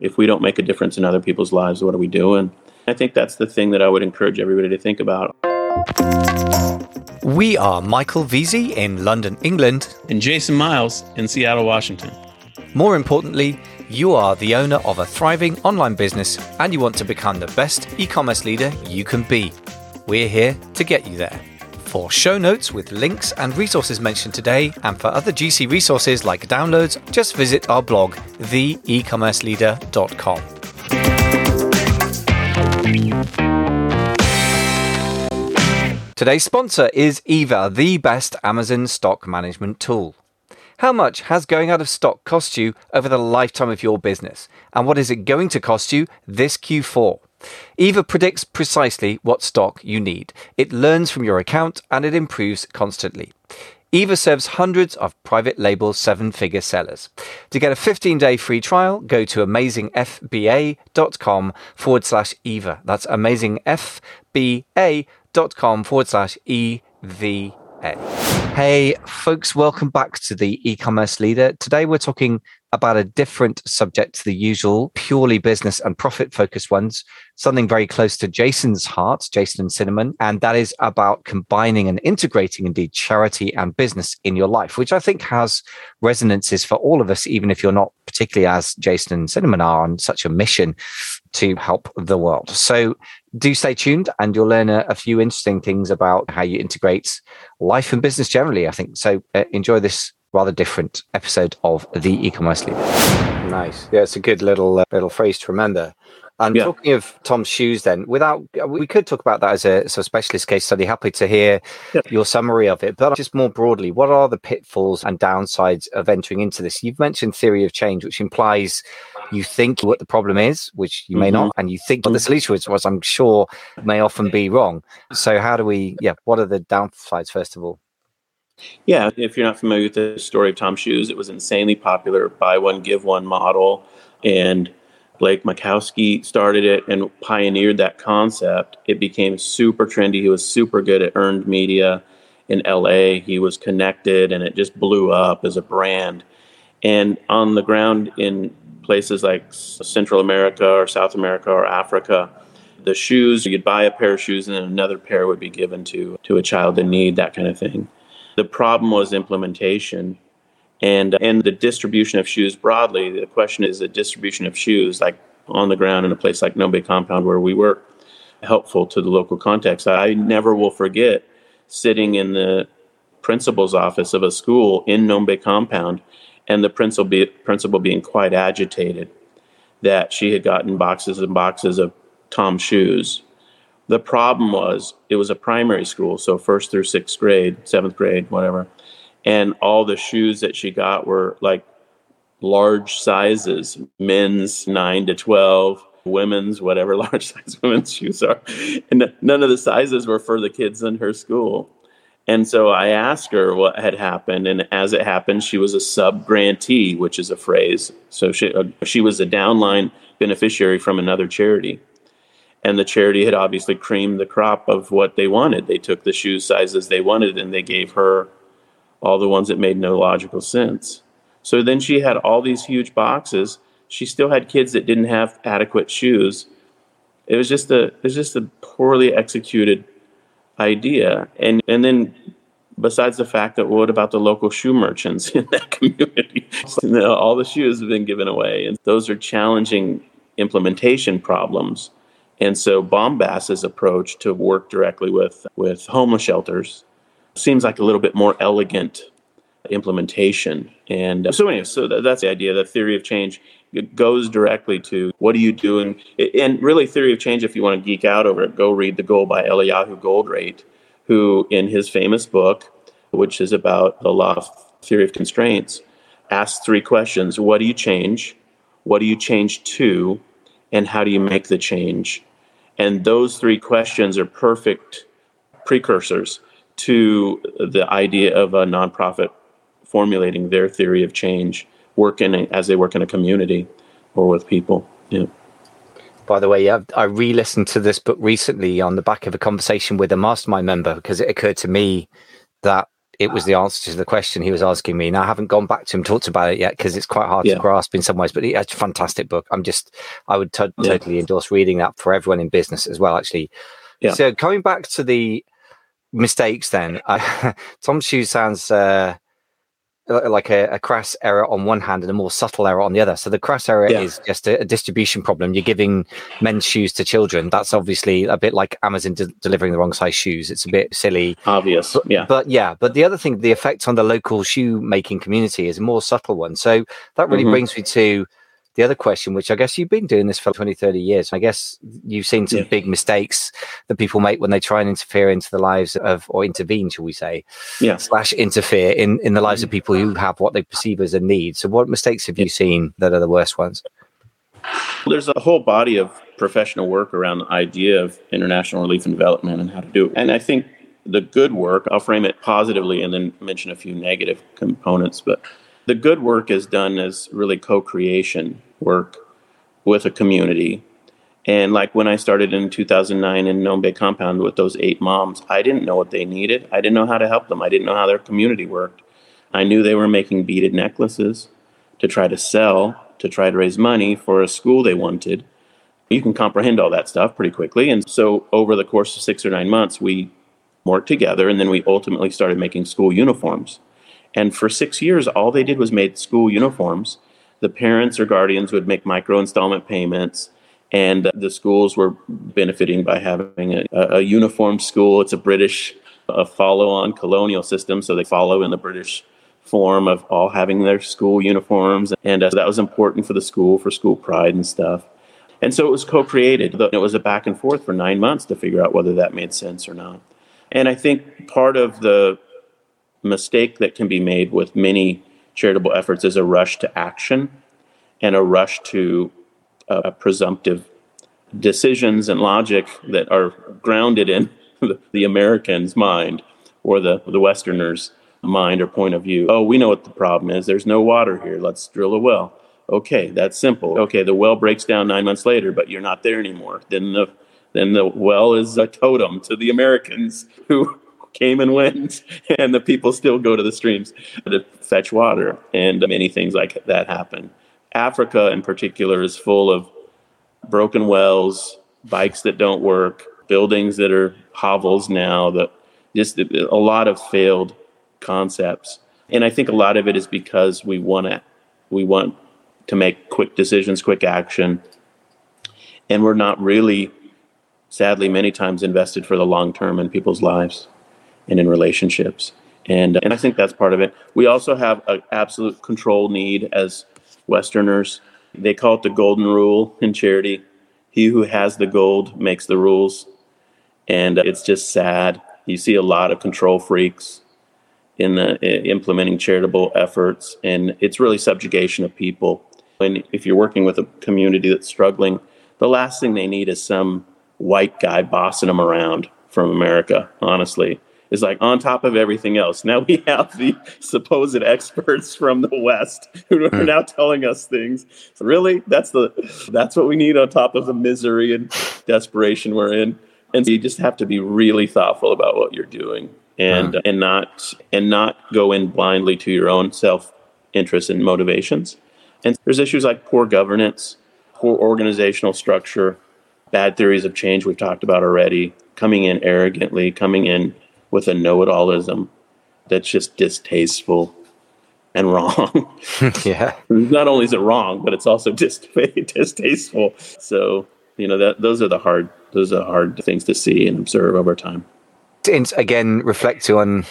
If we don't make a difference in other people's lives, what are we doing? I think that's the thing that I would encourage everybody to think about. We are Michael Veazey in London, England, and Jason Miles in Seattle, Washington. More importantly, you are the owner of a thriving online business and you want to become the best e commerce leader you can be. We're here to get you there. For show notes with links and resources mentioned today, and for other GC resources like downloads, just visit our blog, theecommerceleader.com. Today's sponsor is Eva, the best Amazon stock management tool. How much has going out of stock cost you over the lifetime of your business? And what is it going to cost you this Q4? Eva predicts precisely what stock you need. It learns from your account and it improves constantly. Eva serves hundreds of private label seven figure sellers. To get a 15 day free trial, go to amazingfba.com forward slash Eva. That's amazingfba.com forward slash EVA. Hey, folks, welcome back to the e commerce leader. Today we're talking about a different subject to the usual purely business and profit focused ones, something very close to Jason's heart, Jason and Cinnamon. And that is about combining and integrating indeed charity and business in your life, which I think has resonances for all of us, even if you're not particularly as Jason and Cinnamon are on such a mission to help the world. So do stay tuned and you'll learn a, a few interesting things about how you integrate life and business generally, I think. So uh, enjoy this rather different episode of the e-commerce leader. Nice. Yeah, it's a good little uh, little phrase to remember. And yeah. talking of Tom's shoes, then, without we could talk about that as a, as a specialist case study. Happy to hear yeah. your summary of it, but just more broadly, what are the pitfalls and downsides of entering into this? You've mentioned theory of change, which implies you think what the problem is, which you mm-hmm. may not, and you think what the solution is, which I'm sure may often be wrong. So, how do we? Yeah, what are the downsides first of all? Yeah, if you're not familiar with the story of Tom Shoes, it was insanely popular buy one, give one model. And Blake Mycoskie started it and pioneered that concept. It became super trendy. He was super good at earned media in LA. He was connected and it just blew up as a brand. And on the ground in places like Central America or South America or Africa, the shoes, you'd buy a pair of shoes and then another pair would be given to, to a child in need, that kind of thing. The problem was implementation and and the distribution of shoes broadly. The question is the distribution of shoes, like on the ground in a place like Ngombe Compound where we work, helpful to the local context. I never will forget sitting in the principal's office of a school in Ngombe Compound, and the principal be, principal being quite agitated that she had gotten boxes and boxes of Tom shoes the problem was it was a primary school, so first through sixth grade, seventh grade, whatever. And all the shoes that she got were like large sizes men's 9 to 12, women's, whatever large size women's shoes are. And none of the sizes were for the kids in her school. And so I asked her what had happened. And as it happened, she was a sub grantee, which is a phrase. So she, uh, she was a downline beneficiary from another charity and the charity had obviously creamed the crop of what they wanted. They took the shoe sizes they wanted and they gave her all the ones that made no logical sense. So then she had all these huge boxes. She still had kids that didn't have adequate shoes. It was just a it was just a poorly executed idea. And and then besides the fact that what about the local shoe merchants in that community? all the shoes have been given away. And those are challenging implementation problems and so Bombas's approach to work directly with, with homeless shelters seems like a little bit more elegant implementation. And uh, so anyway, so that's the idea. The theory of change goes directly to what are you doing? And really, theory of change, if you want to geek out over it, go read The Goal by Eliyahu Goldratt, who in his famous book, which is about the law of theory of constraints, asks three questions. What do you change? What do you change to? And how do you make the change? And those three questions are perfect precursors to the idea of a nonprofit formulating their theory of change, working as they work in a community or with people. Yeah. By the way, I re-listened to this book recently on the back of a conversation with a mastermind member because it occurred to me that it was the answer to the question he was asking me. Now I haven't gone back to him talked about it yet because it's quite hard yeah. to grasp in some ways. But it's a fantastic book. I'm just I would t- yeah. totally endorse reading that for everyone in business as well. Actually, yeah. So coming back to the mistakes, then uh, Tom Shoes sounds. Uh, like a, a, crass error on one hand and a more subtle error on the other. So the crass error yeah. is just a, a, distribution problem. You're giving men's shoes to children. That's obviously a bit like Amazon de- delivering the wrong size shoes. It's a bit silly. Obvious. But, yeah. But yeah, but the other thing, the effect on the local shoe making community is a more subtle one. So that really mm-hmm. brings me to the other question, which I guess you've been doing this for 20, 30 years. I guess you've seen some yeah. big mistakes that people make when they try and interfere into the lives of, or intervene, shall we say, yeah. slash interfere in, in the lives of people who have what they perceive as a need. So, what mistakes have you seen that are the worst ones? There's a whole body of professional work around the idea of international relief and development and how to do it. And I think the good work, I'll frame it positively and then mention a few negative components, but the good work is done as really co-creation work with a community. And like when I started in 2009 in Ngombe Compound with those eight moms, I didn't know what they needed. I didn't know how to help them. I didn't know how their community worked. I knew they were making beaded necklaces to try to sell, to try to raise money for a school they wanted. You can comprehend all that stuff pretty quickly. And so over the course of six or nine months, we worked together and then we ultimately started making school uniforms. And for six years, all they did was made school uniforms. The parents or guardians would make micro installment payments, and the schools were benefiting by having a, a uniform school. It's a British a follow-on colonial system, so they follow in the British form of all having their school uniforms, and uh, that was important for the school for school pride and stuff. And so it was co-created. It was a back and forth for nine months to figure out whether that made sense or not. And I think part of the mistake that can be made with many charitable efforts is a rush to action and a rush to uh, presumptive decisions and logic that are grounded in the, the American's mind or the, the Westerner's mind or point of view. Oh, we know what the problem is. There's no water here. Let's drill a well. Okay, that's simple. Okay, the well breaks down nine months later, but you're not there anymore. Then the then the well is a totem to the Americans who came and went, and the people still go to the streams to fetch water, and many things like that happen. Africa, in particular, is full of broken wells, bikes that don't work, buildings that are hovels now, that just a lot of failed concepts. And I think a lot of it is because we want to we want to make quick decisions, quick action, and we're not really, sadly, many times invested for the long term in people's lives and in relationships. And, and I think that's part of it. We also have an absolute control need as Westerners. They call it the golden rule in charity. He who has the gold makes the rules. And uh, it's just sad. You see a lot of control freaks in the implementing charitable efforts, and it's really subjugation of people. And if you're working with a community that's struggling, the last thing they need is some white guy bossing them around from America, honestly is like on top of everything else. Now we have the supposed experts from the West who are hmm. now telling us things. Really, that's the that's what we need on top of the misery and desperation we're in. And so you just have to be really thoughtful about what you're doing and uh and not and not go in blindly to your own self interest and motivations. And there's issues like poor governance, poor organizational structure, bad theories of change we've talked about already, coming in arrogantly, coming in with a know-it-allism that's just distasteful and wrong. yeah. Not only is it wrong, but it's also dist- distasteful. So, you know, that those are the hard those are hard things to see and observe over time. And again, reflect on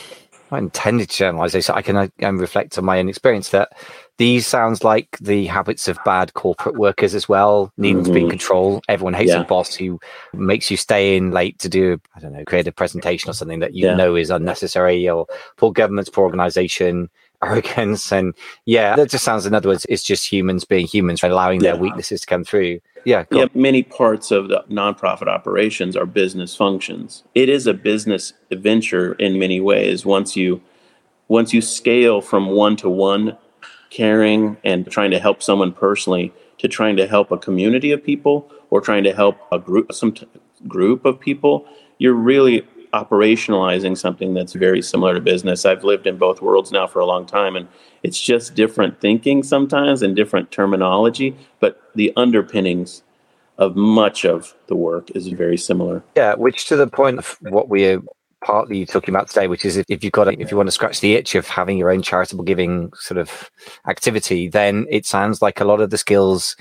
I intended to generalize this. I can I, reflect on my own experience that these sounds like the habits of bad corporate workers as well, needing mm-hmm. to be in mm-hmm. control. Everyone hates yeah. a boss who makes you stay in late to do, I don't know, create a presentation or something that you yeah. know is unnecessary, or poor governments, poor organization, arrogance. And yeah, that just sounds, in other words, it's just humans being humans, allowing yeah. their weaknesses to come through. Yeah. Yeah. On. Many parts of the nonprofit operations are business functions. It is a business venture in many ways. Once you, once you scale from one to one caring and trying to help someone personally to trying to help a community of people or trying to help a group, some t- group of people, you're really operationalizing something that's very similar to business. I've lived in both worlds now for a long time, and it's just different thinking sometimes and different terminology, but the underpinnings of much of the work is very similar. Yeah, which to the point of what we're partly talking about today, which is if, if you've got a, if you want to scratch the itch of having your own charitable giving sort of activity, then it sounds like a lot of the skills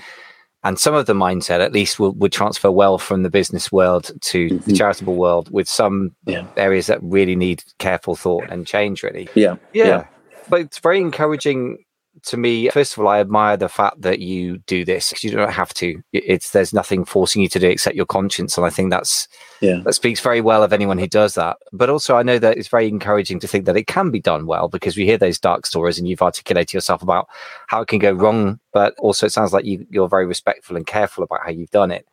and some of the mindset at least will, would transfer well from the business world to mm-hmm. the charitable world with some yeah. areas that really need careful thought and change really yeah. yeah yeah but it's very encouraging to me, first of all, I admire the fact that you do this because you don't have to. It's there's nothing forcing you to do except your conscience, and I think that's yeah that speaks very well of anyone who does that. But also, I know that it's very encouraging to think that it can be done well because we hear those dark stories, and you've articulated yourself about how it can go wrong. But also, it sounds like you, you're very respectful and careful about how you've done it.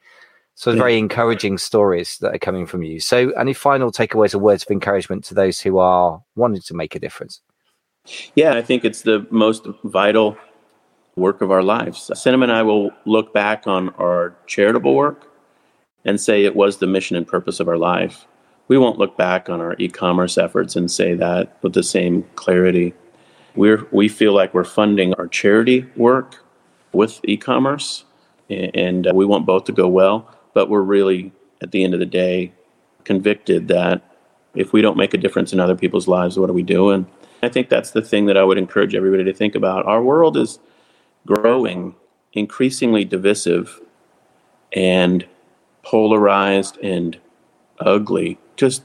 So it's yeah. very encouraging stories that are coming from you. So, any final takeaways or words of encouragement to those who are wanting to make a difference? Yeah, I think it's the most vital work of our lives. Cinnamon and I will look back on our charitable work and say it was the mission and purpose of our life. We won't look back on our e-commerce efforts and say that with the same clarity. We're we feel like we're funding our charity work with e-commerce, and uh, we want both to go well. But we're really, at the end of the day, convicted that if we don't make a difference in other people's lives, what are we doing? I think that's the thing that I would encourage everybody to think about. Our world is growing increasingly divisive and polarized and ugly. Just,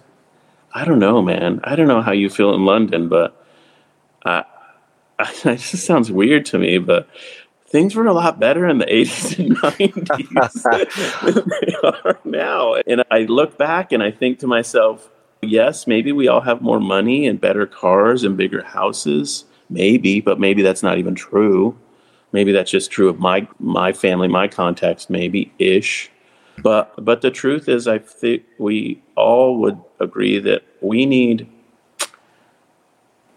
I don't know, man. I don't know how you feel in London, but I, I, it just sounds weird to me, but things were a lot better in the 80s and 90s than they are now. And I look back and I think to myself, Yes, maybe we all have more money and better cars and bigger houses. Maybe, but maybe that's not even true. Maybe that's just true of my my family, my context, maybe ish. But but the truth is, I think we all would agree that we need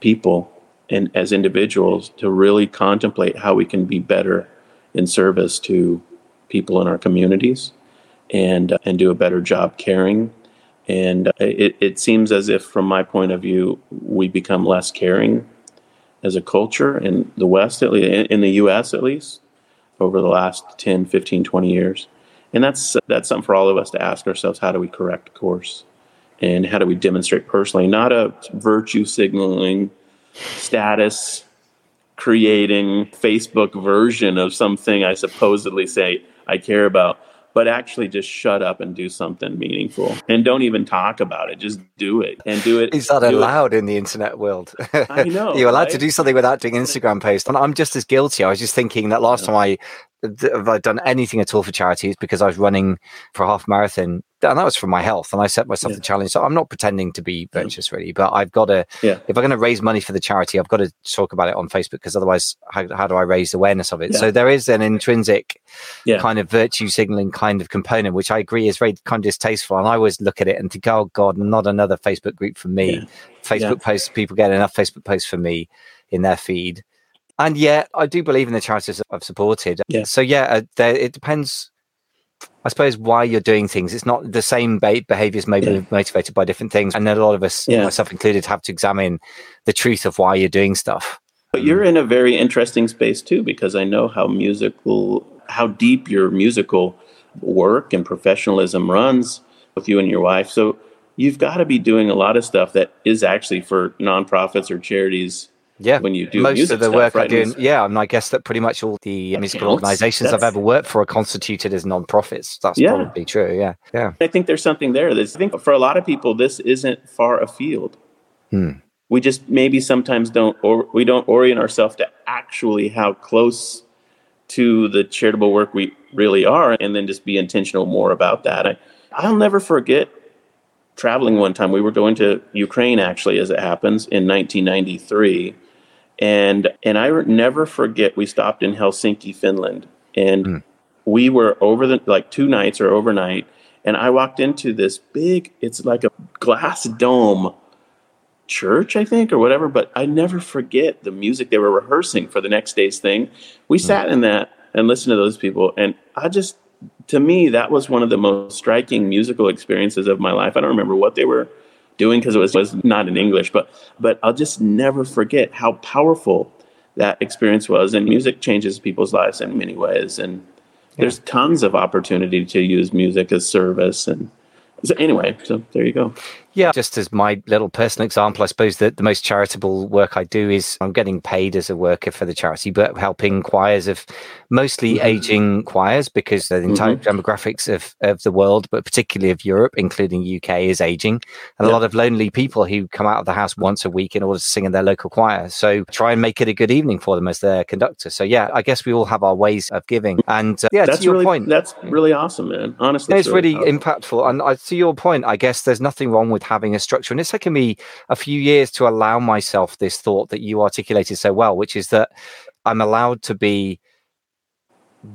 people and as individuals to really contemplate how we can be better in service to people in our communities and and do a better job caring and uh, it, it seems as if, from my point of view, we become less caring as a culture in the West, at least, in the US at least, over the last 10, 15, 20 years. And that's, that's something for all of us to ask ourselves how do we correct course? And how do we demonstrate personally, not a virtue signaling, status creating Facebook version of something I supposedly say I care about, but actually just shut up and do something meaningful and don't even talk about it just do it and do it is that allowed it. in the internet world i know you're allowed right? to do something without doing instagram posts and i'm just as guilty i was just thinking that last yeah. time i have I done anything at all for charities because I was running for a half marathon and that was for my health and I set myself yeah. the challenge. So I'm not pretending to be virtuous really, but I've got to, yeah. if I'm going to raise money for the charity, I've got to talk about it on Facebook because otherwise how, how do I raise awareness of it? Yeah. So there is an intrinsic kind of virtue signaling kind of component, which I agree is very kind of distasteful. And I always look at it and think, oh God, not another Facebook group for me. Facebook posts, people get enough Facebook posts for me in their feed and yet I do believe in the charities I've supported. Yeah. So yeah, uh, there, it depends. I suppose why you're doing things. It's not the same behaviors may be yeah. motivated by different things, and then a lot of us, yeah. myself included, have to examine the truth of why you're doing stuff. But you're in a very interesting space too, because I know how musical, how deep your musical work and professionalism runs with you and your wife. So you've got to be doing a lot of stuff that is actually for nonprofits or charities yeah, when you do most of the stuff, work right? I do, yeah, and I guess that pretty much all the musical organisations I've ever worked for are constituted as non-profits. That's yeah. probably true. Yeah, yeah. I think there's something there. There's, I think for a lot of people, this isn't far afield. Hmm. We just maybe sometimes don't, or we don't orient ourselves to actually how close to the charitable work we really are, and then just be intentional more about that. I, I'll never forget traveling one time. We were going to Ukraine, actually, as it happens, in 1993 and and I never forget we stopped in Helsinki, Finland, and mm. we were over the like two nights or overnight, and I walked into this big, it's like a glass dome church, I think, or whatever. But I never forget the music they were rehearsing for the next day's thing. We mm. sat in that and listened to those people, and I just, to me, that was one of the most striking musical experiences of my life. I don't remember what they were doing because it was, was not in English, but but I'll just never forget how powerful that experience was. And music changes people's lives in many ways, and yeah. there's tons of opportunity to use music as service and so anyway, so there you go. Yeah, just as my little personal example, I suppose that the most charitable work I do is I'm getting paid as a worker for the charity, but helping choirs of mostly mm-hmm. aging choirs because the entire mm-hmm. demographics of, of the world, but particularly of Europe, including UK, is aging. And yeah. a lot of lonely people who come out of the house once a week in order to sing in their local choir. So try and make it a good evening for them as their conductor. So yeah, I guess we all have our ways of giving. And uh, yeah, that's to your really, point. That's really awesome, man. Honestly, it's, really, really impactful. And uh, to your point, I guess there's nothing wrong with having a structure. And it's taken me a few years to allow myself this thought that you articulated so well, which is that I'm allowed to be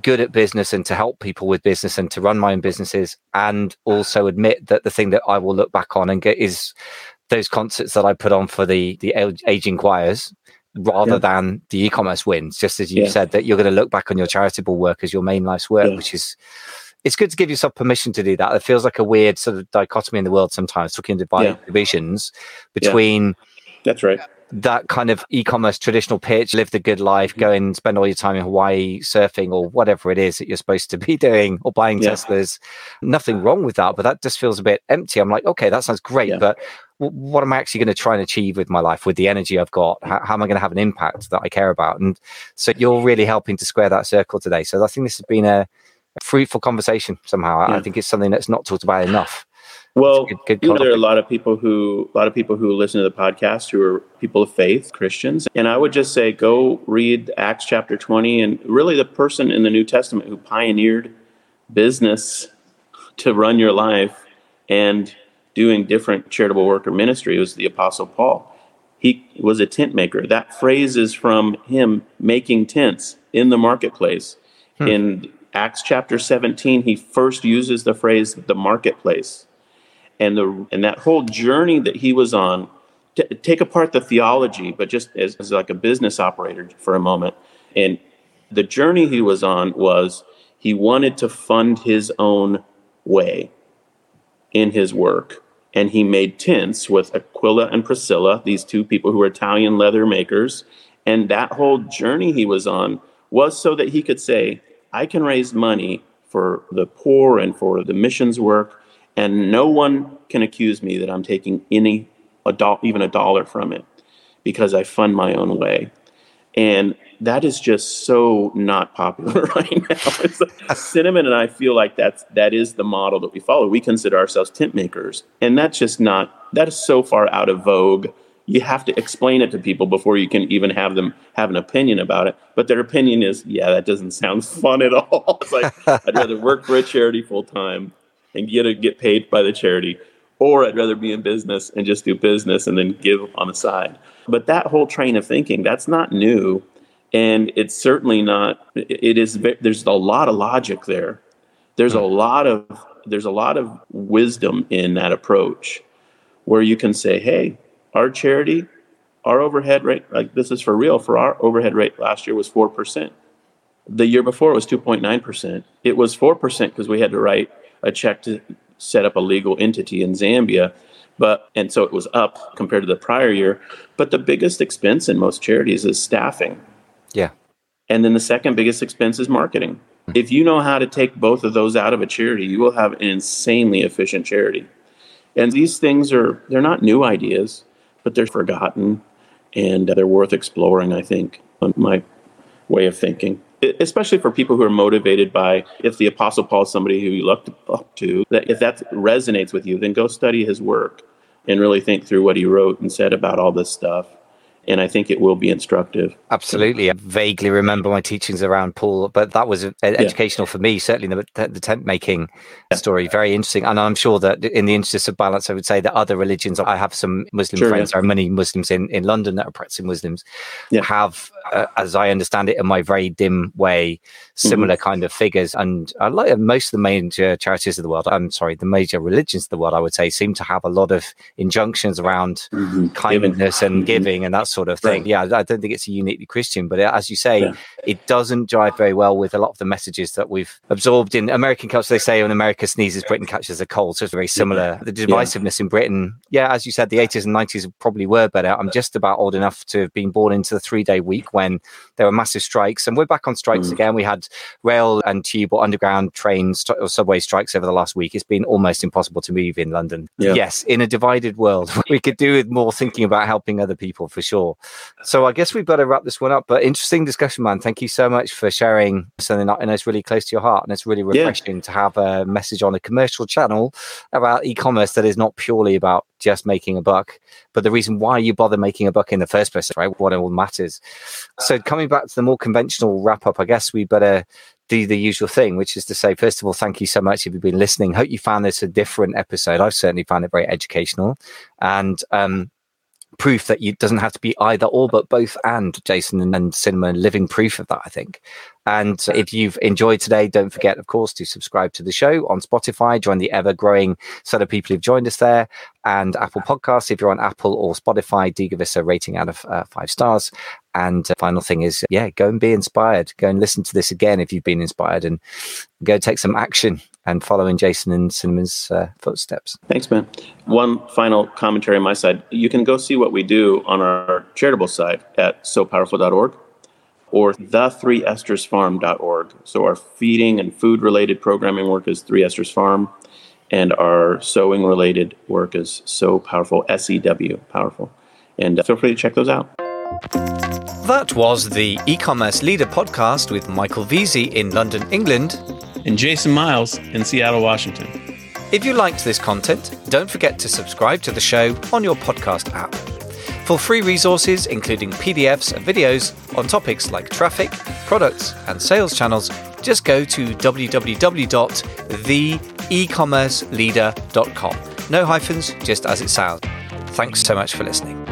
good at business and to help people with business and to run my own businesses and also admit that the thing that I will look back on and get is those concerts that I put on for the the aging choirs rather yeah. than the e-commerce wins just as you yeah. said that you're going to look back on your charitable work as your main life's work yeah. which is it's good to give yourself permission to do that. It feels like a weird sort of dichotomy in the world sometimes, talking divide yeah. divisions between. Yeah. That's right. That kind of e-commerce traditional pitch, live the good life, go and spend all your time in Hawaii surfing or whatever it is that you're supposed to be doing or buying yeah. Teslas. Nothing wrong with that, but that just feels a bit empty. I'm like, okay, that sounds great, but what am I actually going to try and achieve with my life, with the energy I've got? How, how, am I going to have an impact that I care about? And so you're really helping to square that circle today. So I think this has been a, fruitful conversation somehow. Yeah. I think it's something that's not talked about enough. Well, good, good you know, there are a lot of people who a lot of people who listen to the podcast who are people of faith, Christians, and I would just say go read Acts chapter 20 and really the person in the New Testament who pioneered business to run your life and doing different charitable work or ministry was the apostle Paul. He was a tent maker. That phrase is from him making tents in the marketplace. Hmm. In Acts chapter 17, he first uses the phrase the marketplace. And the and that whole journey that he was on, t- take apart the theology, but just as, as like a business operator for a moment. And the journey he was on was he wanted to fund his own way in his work. And he made tents with Aquila and Priscilla, these two people who were Italian leather makers. And that whole journey he was on was so that he could say, I can raise money for the poor and for the missions work, and no one can accuse me that I'm taking any a do- even a dollar from it because I fund my own way. And that is just so not popular right now. Cinnamon and I feel like that's that is the model that we follow. We consider ourselves tent makers, and that's just not that is so far out of vogue you have to explain it to people before you can even have them have an opinion about it. But their opinion is, yeah, that doesn't sound fun at all. It's like I'd rather work for a charity full time and get a, get paid by the charity, or I'd rather be in business and just do business and then give on the side. But that whole train of thinking, that's not new, and it's certainly not. It is. There's a lot of logic there. There's a lot of there's a lot of wisdom in that approach, where you can say, hey our charity, our overhead rate, like this is for real, for our overhead rate last year was 4%. The year before it was 2.9%. It was 4% because we had to write a check to set up a legal entity in Zambia. But and so it was up compared to the prior year. But the biggest expense in most charities is staffing. Yeah. And then the second biggest expense is marketing. Mm-hmm. If you know how to take both of those out of a charity, you will have an insanely efficient charity. And these things are they're not new ideas but they're forgotten and they're worth exploring, I think, on my way of thinking. Especially for people who are motivated by, if the Apostle Paul is somebody who you look up to, that if that resonates with you, then go study his work and really think through what he wrote and said about all this stuff and I think it will be instructive. Absolutely. I vaguely remember my teachings around Paul, but that was educational yeah. for me, certainly the, the tent making yeah. story. Very interesting. And I'm sure that in the interest of balance, I would say that other religions, I have some Muslim sure, friends, yeah. there are many Muslims in, in London that are practicing Muslims, have, uh, as I understand it in my very dim way, similar mm-hmm. kind of figures. And I like most of the major charities of the world, I'm sorry, the major religions of the world, I would say, seem to have a lot of injunctions around mm-hmm. kindness giving. and giving and that sort of thing. Right. Yeah, I don't think it's a uniquely Christian, but as you say, yeah. it doesn't jive very well with a lot of the messages that we've absorbed in American culture. They say when America sneezes, Britain catches a cold. So it's very similar. Yeah. The divisiveness yeah. in Britain, yeah, as you said, the 80s and 90s probably were better. I'm just about old enough to have been born into the three day week when there were massive strikes, and we're back on strikes mm. again. We had rail and tube or underground trains or subway strikes over the last week. It's been almost impossible to move in London. Yes, in a divided world, we could do with more thinking about helping other people for sure. So I guess we better wrap this one up. But interesting discussion, man. Thank you so much for sharing something that I know is really close to your heart, and it's really refreshing yeah. to have a message on a commercial channel about e-commerce that is not purely about just making a buck, but the reason why you bother making a buck in the first place, right? What it all matters. So coming back to the more conventional wrap up, I guess we better do the usual thing, which is to say, first of all, thank you so much if you've been listening. Hope you found this a different episode. I've certainly found it very educational. And um, proof that it doesn't have to be either or, but both and Jason and, and Cinnamon living proof of that, I think. And if you've enjoyed today, don't forget, of course, to subscribe to the show on Spotify. Join the ever growing set of people who've joined us there and Apple Podcasts. If you're on Apple or Spotify, do give us a rating out of uh, five stars. And uh, final thing is, yeah, go and be inspired. Go and listen to this again if you've been inspired and go take some action and following Jason and Cinnamon's uh, footsteps. Thanks, man. One final commentary on my side. You can go see what we do on our charitable side at sopowerful.org or the3estersfarm.org. So our feeding and food related programming work is Three Esters Farm, and our sewing related work is So Powerful, S E W, powerful. And uh, feel free to check those out. That was the e commerce leader podcast with Michael Veazey in London, England, and Jason Miles in Seattle, Washington. If you liked this content, don't forget to subscribe to the show on your podcast app. For free resources, including PDFs and videos on topics like traffic, products, and sales channels, just go to www.theecommerceleader.com. No hyphens, just as it sounds. Thanks so much for listening.